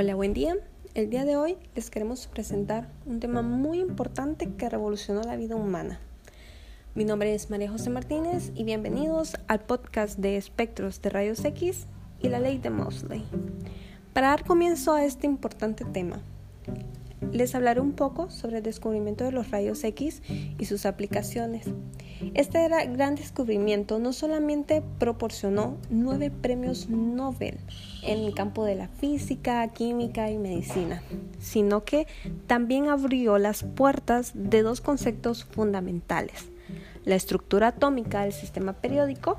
Hola, buen día. El día de hoy les queremos presentar un tema muy importante que revolucionó la vida humana. Mi nombre es María José Martínez y bienvenidos al podcast de espectros de rayos X y la ley de Mosley. Para dar comienzo a este importante tema, les hablaré un poco sobre el descubrimiento de los rayos X y sus aplicaciones. Este gran descubrimiento no solamente proporcionó nueve premios Nobel en el campo de la física, química y medicina, sino que también abrió las puertas de dos conceptos fundamentales, la estructura atómica del sistema periódico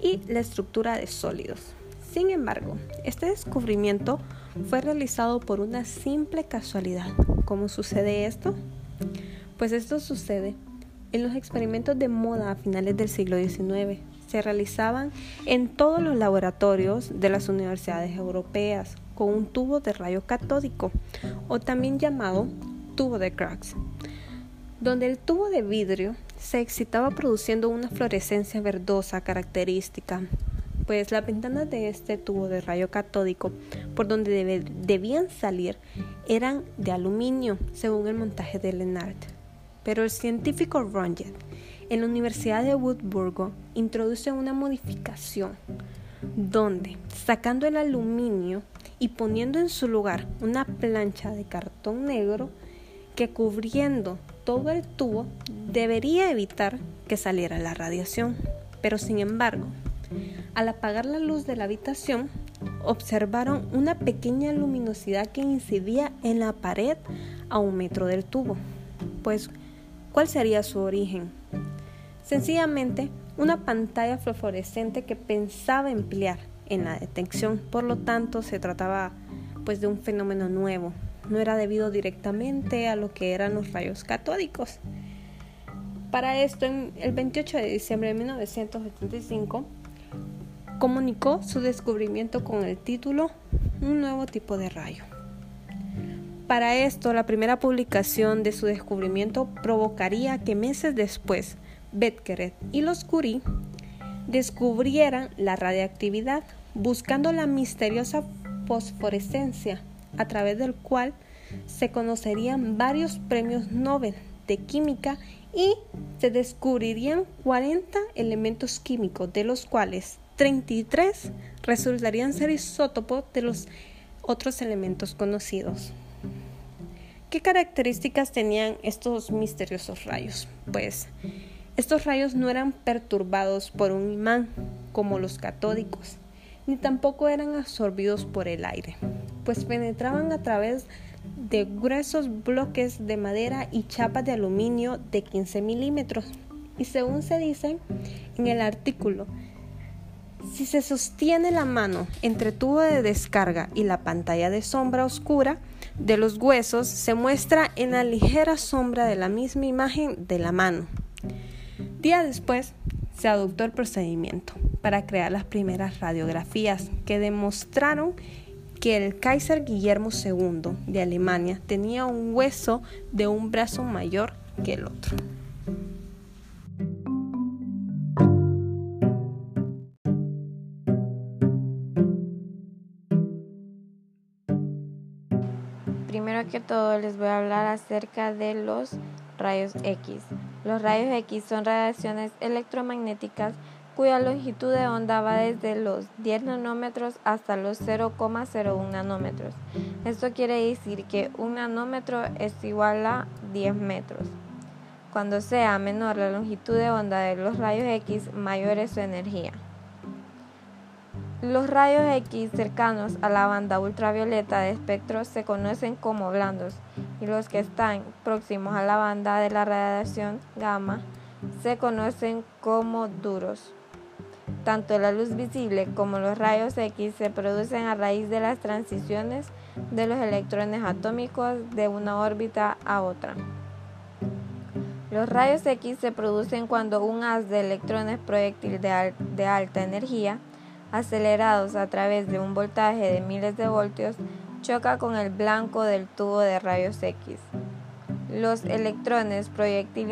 y la estructura de sólidos. Sin embargo, este descubrimiento fue realizado por una simple casualidad. ¿Cómo sucede esto? Pues esto sucede en los experimentos de moda a finales del siglo XIX. Se realizaban en todos los laboratorios de las universidades europeas con un tubo de rayo catódico o también llamado tubo de Crux, donde el tubo de vidrio se excitaba produciendo una fluorescencia verdosa característica pues las ventanas de este tubo de rayo catódico por donde debían salir eran de aluminio, según el montaje de Lennart. Pero el científico Ronjet en la Universidad de Würzburgo introduce una modificación donde, sacando el aluminio y poniendo en su lugar una plancha de cartón negro que cubriendo todo el tubo debería evitar que saliera la radiación. Pero sin embargo, al apagar la luz de la habitación, observaron una pequeña luminosidad que incidía en la pared a un metro del tubo. Pues, ¿cuál sería su origen? Sencillamente, una pantalla fluorescente que pensaba emplear en la detección. Por lo tanto, se trataba pues de un fenómeno nuevo. No era debido directamente a lo que eran los rayos catódicos. Para esto, el 28 de diciembre de 1985, comunicó su descubrimiento con el título Un nuevo tipo de rayo. Para esto, la primera publicación de su descubrimiento provocaría que meses después Betkered y los Curie descubrieran la radiactividad buscando la misteriosa fosforescencia a través del cual se conocerían varios premios Nobel de química y se descubrirían 40 elementos químicos de los cuales 33 resultarían ser isótopos de los otros elementos conocidos. ¿Qué características tenían estos misteriosos rayos? Pues estos rayos no eran perturbados por un imán como los catódicos, ni tampoco eran absorbidos por el aire, pues penetraban a través de gruesos bloques de madera y chapas de aluminio de 15 milímetros. Y según se dice en el artículo, si se sostiene la mano entre tubo de descarga y la pantalla de sombra oscura de los huesos, se muestra en la ligera sombra de la misma imagen de la mano. Día después, se adoptó el procedimiento para crear las primeras radiografías que demostraron que el Kaiser Guillermo II de Alemania tenía un hueso de un brazo mayor que el otro. Que todo les voy a hablar acerca de los rayos X. Los rayos X son radiaciones electromagnéticas cuya longitud de onda va desde los 10 nanómetros hasta los 0,01 nanómetros. Esto quiere decir que un nanómetro es igual a 10 metros. Cuando sea menor la longitud de onda de los rayos X, mayor es su energía. Los rayos X cercanos a la banda ultravioleta de espectro se conocen como blandos y los que están próximos a la banda de la radiación gamma se conocen como duros. Tanto la luz visible como los rayos X se producen a raíz de las transiciones de los electrones atómicos de una órbita a otra. Los rayos X se producen cuando un haz de electrones proyectil de, alta energía, acelerados a través de un voltaje de miles de voltios, choca con el blanco del tubo de rayos X. Los electrones proyectil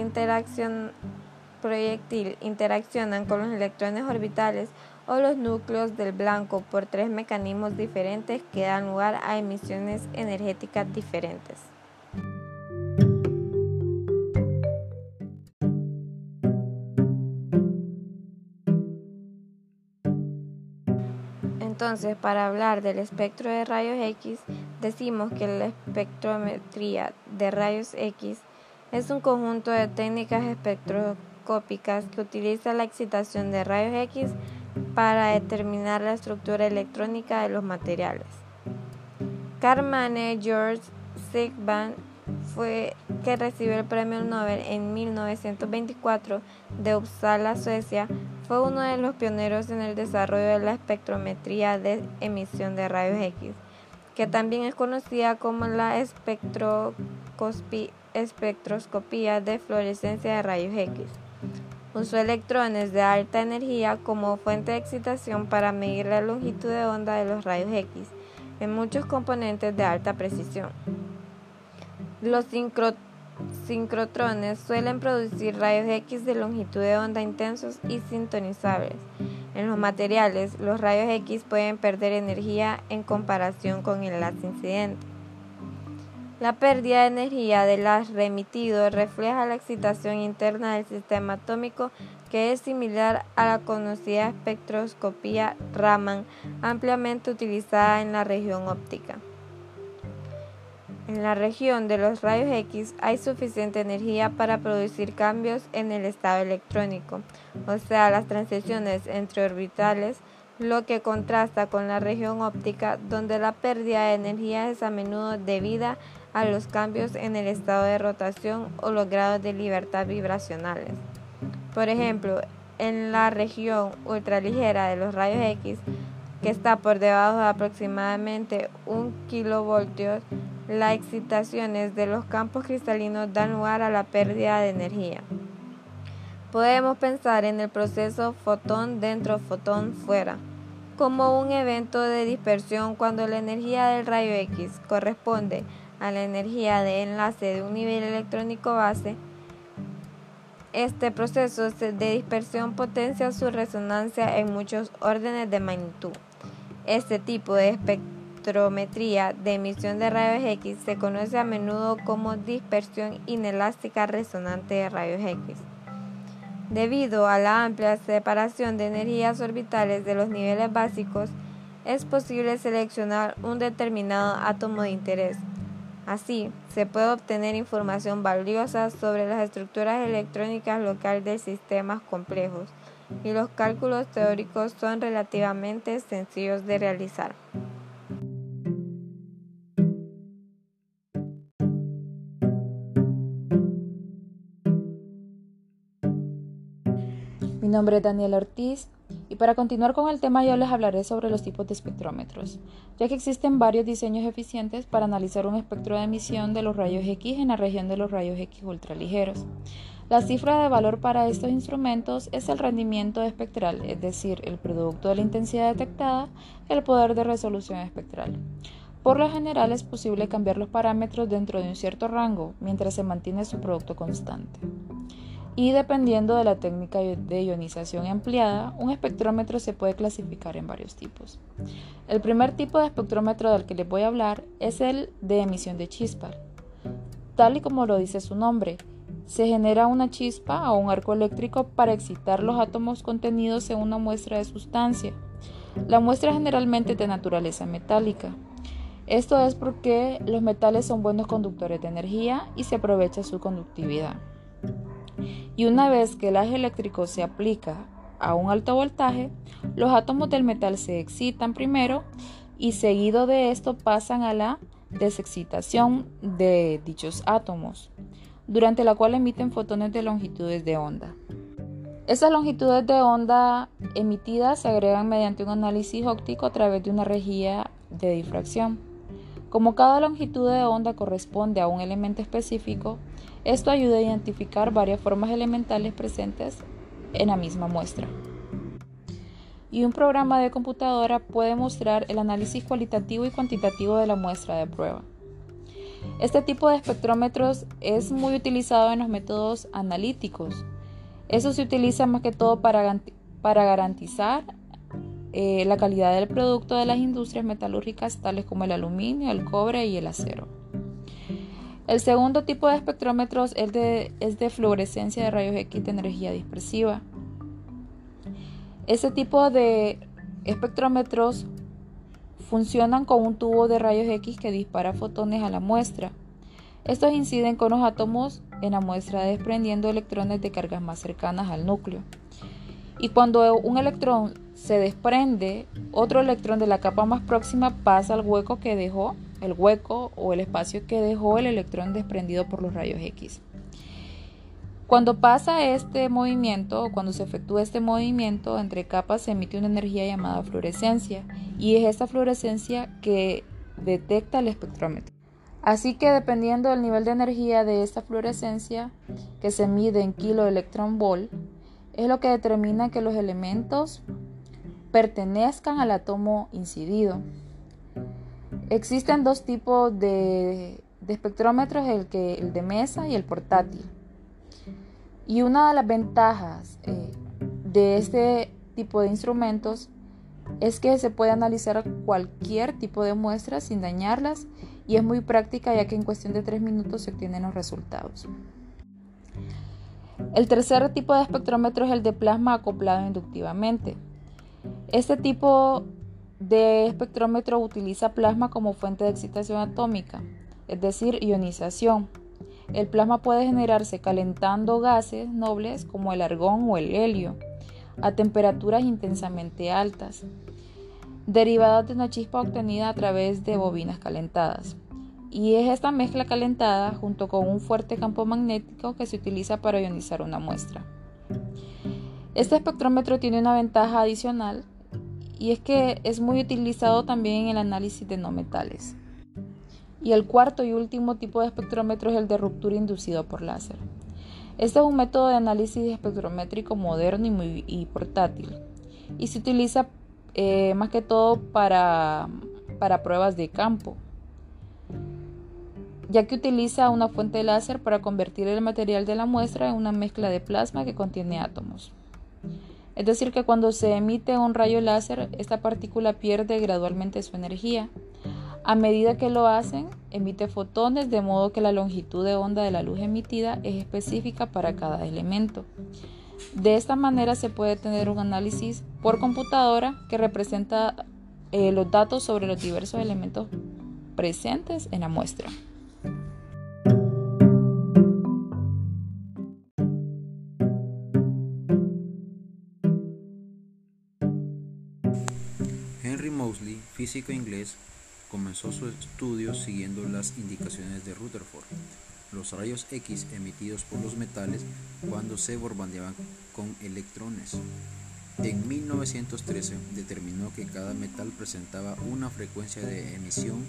interaccionan con los electrones orbitales o los núcleos del blanco por tres mecanismos diferentes que dan lugar a emisiones energéticas diferentes. Entonces, para hablar del espectro de rayos X, decimos que la espectrometría de rayos X es un conjunto de técnicas espectroscópicas que utiliza la excitación de rayos X para determinar la estructura electrónica de los materiales. Carmane George Sigban fue que recibió el premio Nobel en 1924 de Uppsala, Suecia, fue uno de los pioneros en el desarrollo de la espectrometría de emisión de rayos X, que también es conocida como la espectroscopía de fluorescencia de rayos X. Usó electrones de alta energía como fuente de excitación para medir la longitud de onda de los rayos X en muchos componentes de alta precisión. Los sincrotrones suelen producir rayos X de longitud de onda intensos y sintonizables. En los materiales, los rayos X pueden perder energía en comparación con el haz incidente. La pérdida de energía del haz remitido refleja la excitación interna del sistema atómico que es similar a la conocida espectroscopía Raman, ampliamente utilizada en la región óptica. En la región de los rayos X hay suficiente energía para producir cambios en el estado electrónico, o sea, las transiciones entre orbitales, lo que contrasta con la región óptica, donde la pérdida de energía es a menudo debida a los cambios en el estado de rotación o los grados de libertad vibracionales. Por ejemplo, en la región ultraligera de los rayos X, que está por debajo de aproximadamente un kilovoltios, las excitaciones de los campos cristalinos dan lugar a la pérdida de energía. Podemos pensar en el proceso fotón dentro, fotón fuera, como un evento de dispersión cuando la energía del rayo X corresponde a la energía de enlace de un nivel electrónico base. Este proceso de dispersión potencia su resonancia en muchos órdenes de magnitud. Este tipo de espectro de emisión de rayos X se conoce a menudo como dispersión inelástica resonante de rayos X. Debido a la amplia separación de energías orbitales de los niveles básicos, es posible seleccionar un determinado átomo de interés. Así, se puede obtener información valiosa sobre las estructuras electrónicas locales de sistemas complejos, y los cálculos teóricos son relativamente sencillos de realizar. Mi nombre es Daniel Ortiz y para continuar con el tema yo les hablaré sobre los tipos de espectrómetros, ya que existen varios diseños eficientes para analizar un espectro de emisión de los rayos X en la región de los rayos X ultraligeros. La cifra de valor para estos instrumentos es el rendimiento espectral, es decir, el producto de la intensidad detectada, el poder de resolución espectral. Por lo general es posible cambiar los parámetros dentro de un cierto rango mientras se mantiene su producto constante y dependiendo de la técnica de ionización empleada, un espectrómetro se puede clasificar en varios tipos. El primer tipo de espectrómetro del que les voy a hablar es el de emisión de chispa. Tal y como lo dice su nombre, se genera una chispa o un arco eléctrico para excitar los átomos contenidos en una muestra de sustancia. La muestra generalmente es de naturaleza metálica. Esto es porque los metales son buenos conductores de energía y se aprovecha su conductividad. Y una vez que el eje eléctrico se aplica a un alto voltaje, los átomos del metal se excitan primero y seguido de esto pasan a la desexcitación de dichos átomos, durante la cual emiten fotones de longitudes de onda. Esas longitudes de onda emitidas se agregan mediante un análisis óptico a través de una rejilla de difracción. Como cada longitud de onda corresponde a un elemento específico, esto ayuda a identificar varias formas elementales presentes en la misma muestra. Y un programa de computadora puede mostrar el análisis cualitativo y cuantitativo de la muestra de prueba. Este tipo de espectrómetros es muy utilizado en los métodos analíticos. Eso se utiliza más que todo para, para garantizar eh, la calidad del producto de las industrias metalúrgicas tales como el aluminio, el cobre y el acero. El segundo tipo de espectrómetros es de, es de fluorescencia de rayos X de energía dispersiva. Este tipo de espectrómetros funcionan con un tubo de rayos X que dispara fotones a la muestra. Estos inciden con los átomos en la muestra desprendiendo electrones de cargas más cercanas al núcleo. Y cuando un electrón se desprende, otro electrón de la capa más próxima pasa al hueco que dejó, el hueco o el espacio que dejó el electrón desprendido por los rayos X. Cuando pasa este movimiento o cuando se efectúa este movimiento entre capas se emite una energía llamada fluorescencia y es esta fluorescencia que detecta el espectrómetro. Así que dependiendo del nivel de energía de esta fluorescencia que se mide en kilo volt es lo que determina que los elementos pertenezcan al átomo incidido. Existen dos tipos de, espectrómetros, el, que, el de mesa y el portátil. Y una de las ventajas eh, de este tipo de instrumentos es que se puede analizar cualquier tipo de muestra sin dañarlas y es muy práctica ya que en cuestión de tres minutos se obtienen los resultados. El tercer tipo de espectrómetro es el de plasma acoplado inductivamente. Este tipo de espectrómetro utiliza plasma como fuente de excitación atómica, es decir, ionización. El plasma puede generarse calentando gases nobles como el argón o el helio a temperaturas intensamente altas, derivadas de una chispa obtenida a través de bobinas calentadas. Y es esta mezcla calentada junto con un fuerte campo magnético que se utiliza para ionizar una muestra. Este espectrómetro tiene una ventaja adicional y es que es muy utilizado también en el análisis de no metales. Y el cuarto y último tipo de espectrómetro es el de ruptura inducido por láser. Este es un método de análisis espectrométrico moderno y, muy, portátil y se utiliza eh, más que todo para, para pruebas de campo, ya que utiliza una fuente láser para convertir el material de la muestra en una mezcla de plasma que contiene átomos. Es decir, que cuando se emite un rayo láser, esta partícula pierde gradualmente su energía a medida que lo hacen, emite fotones de modo que la longitud de onda de la luz emitida es específica para cada elemento. De esta manera se puede tener un análisis por computadora que representa eh, los datos sobre los diversos elementos presentes en la muestra. Físico inglés, comenzó su estudio siguiendo las indicaciones de Rutherford, los rayos X emitidos por los metales cuando se bombardeaban con electrones. En 1913 determinó que cada metal presentaba una frecuencia de emisión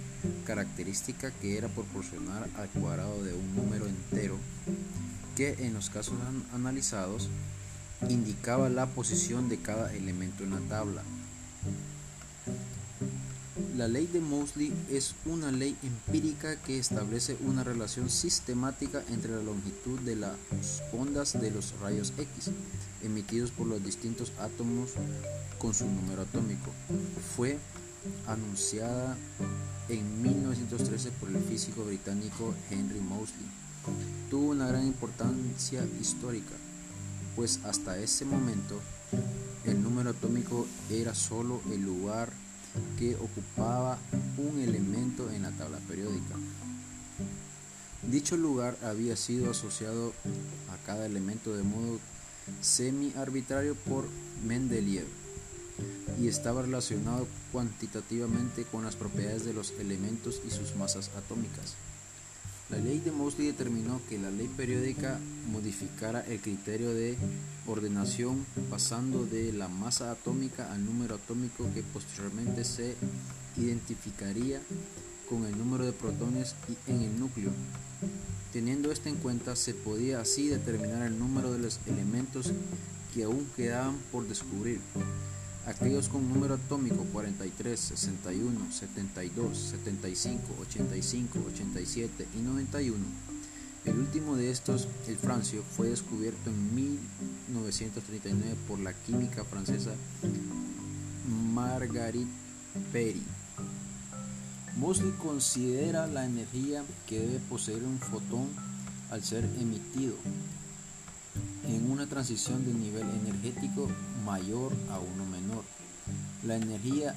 característica que era proporcional al cuadrado de un número entero que en los casos analizados indicaba la posición de cada elemento en la tabla. La ley de Moseley es una ley empírica que establece una relación sistemática entre la longitud de las ondas de los rayos X emitidos por los distintos átomos con su número atómico. Fue anunciada en 1913 por el físico británico Henry Moseley. Tuvo una gran importancia histórica, pues hasta ese momento el número atómico era solo el lugar que ocupaba un elemento en la tabla periódica. Dicho lugar había sido asociado a cada elemento de modo semi-arbitrario por Mendeleev y estaba relacionado cuantitativamente con las propiedades de los elementos y sus masas atómicas. La ley de Moseley determinó que la ley periódica modificara el criterio de ordenación pasando de la masa atómica al número atómico que posteriormente se identificaría con el número de protones en el núcleo. Teniendo esto en cuenta, se podía así determinar el número de los elementos que aún quedaban por descubrir aquellos con número atómico 43, 61, 72, 75, 85, 87 y 91. El último de estos, el francio, fue descubierto en 1939 por la química francesa Margarit Perry. Mosley considera la energía que debe poseer un fotón al ser emitido en una transición de nivel energético mayor a uno menor. La energía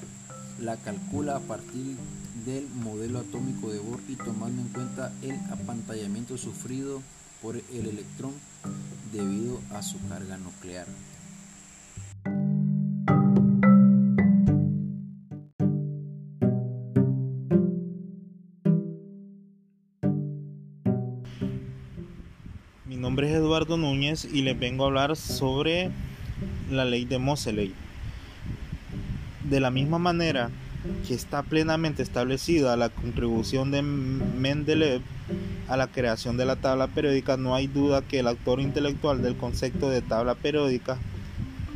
la calcula a partir del modelo atómico de Bohr y tomando en cuenta el apantallamiento sufrido por el electrón debido a su carga nuclear. Nombre es Eduardo Núñez y les vengo a hablar sobre la ley de Moseley. De la misma manera que está plenamente establecida la contribución de Mendeleev a la creación de la tabla periódica, no hay duda que el autor intelectual del concepto de tabla periódica,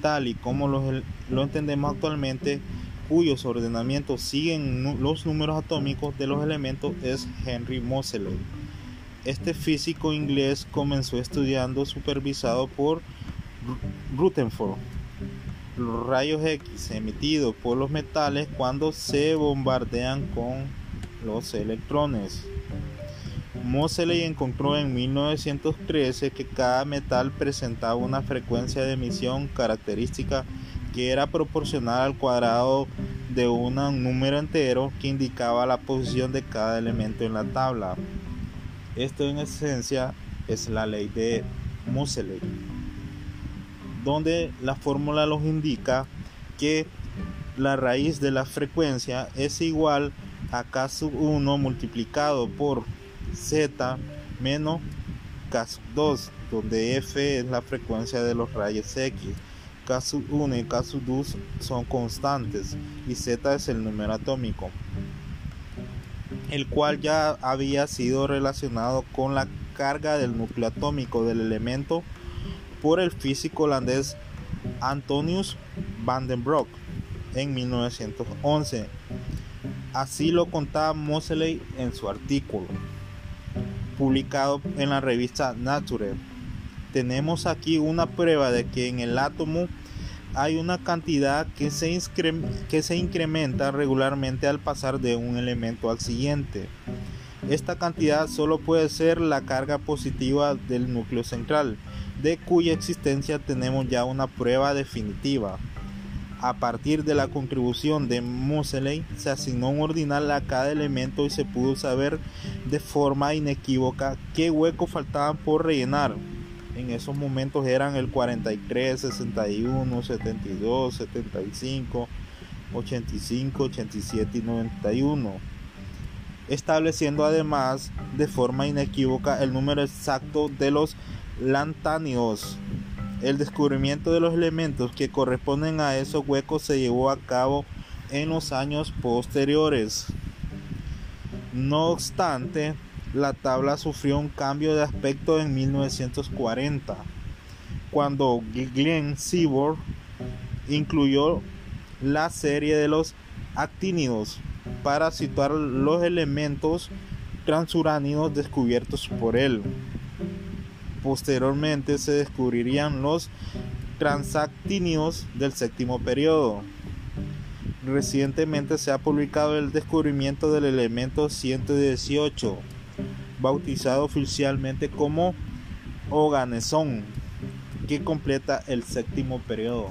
tal y como lo, lo entendemos actualmente, cuyos ordenamientos siguen los números atómicos de los elementos, es Henry Moseley. Este físico inglés comenzó estudiando supervisado por Rutherford los rayos X emitidos por los metales cuando se bombardean con los electrones. Moseley encontró en 1913 que cada metal presentaba una frecuencia de emisión característica que era proporcional al cuadrado de un número entero que indicaba la posición de cada elemento en la tabla. Esto en esencia es la ley de Moseley donde la fórmula nos indica que la raíz de la frecuencia es igual a K sub 1 multiplicado por Z menos K sub 2, donde F es la frecuencia de los rayos X. K sub 1 y K sub 2 son constantes y Z es el número atómico, el cual ya había sido relacionado con la carga del núcleo atómico del elemento por el físico holandés Antonius van den Broek en 1911. Así lo contaba Moseley en su artículo, publicado en la revista Nature. Tenemos aquí una prueba de que en el átomo hay una cantidad que se, que se incrementa regularmente al pasar de un elemento al siguiente. Esta cantidad solo puede ser la carga positiva del núcleo central, de cuya existencia tenemos ya una prueba definitiva. A partir de la contribución de Moseley se asignó un ordinal a cada elemento y se pudo saber de forma inequívoca qué huecos faltaban por rellenar. En esos momentos eran el 43, 61, 72, 75, 85, 87 y 91 estableciendo además de forma inequívoca el número exacto de los lantáneos. El descubrimiento de los elementos que corresponden a esos huecos se llevó a cabo en los años posteriores. No obstante, la tabla sufrió un cambio de aspecto en 1940, cuando Glenn Seaborg incluyó la serie de los actínidos para situar los elementos transuránidos descubiertos por él. Posteriormente se descubrirían los transactínidos del séptimo periodo. Recientemente se ha publicado el descubrimiento del elemento 118, bautizado oficialmente como Oganesón, que completa el séptimo periodo.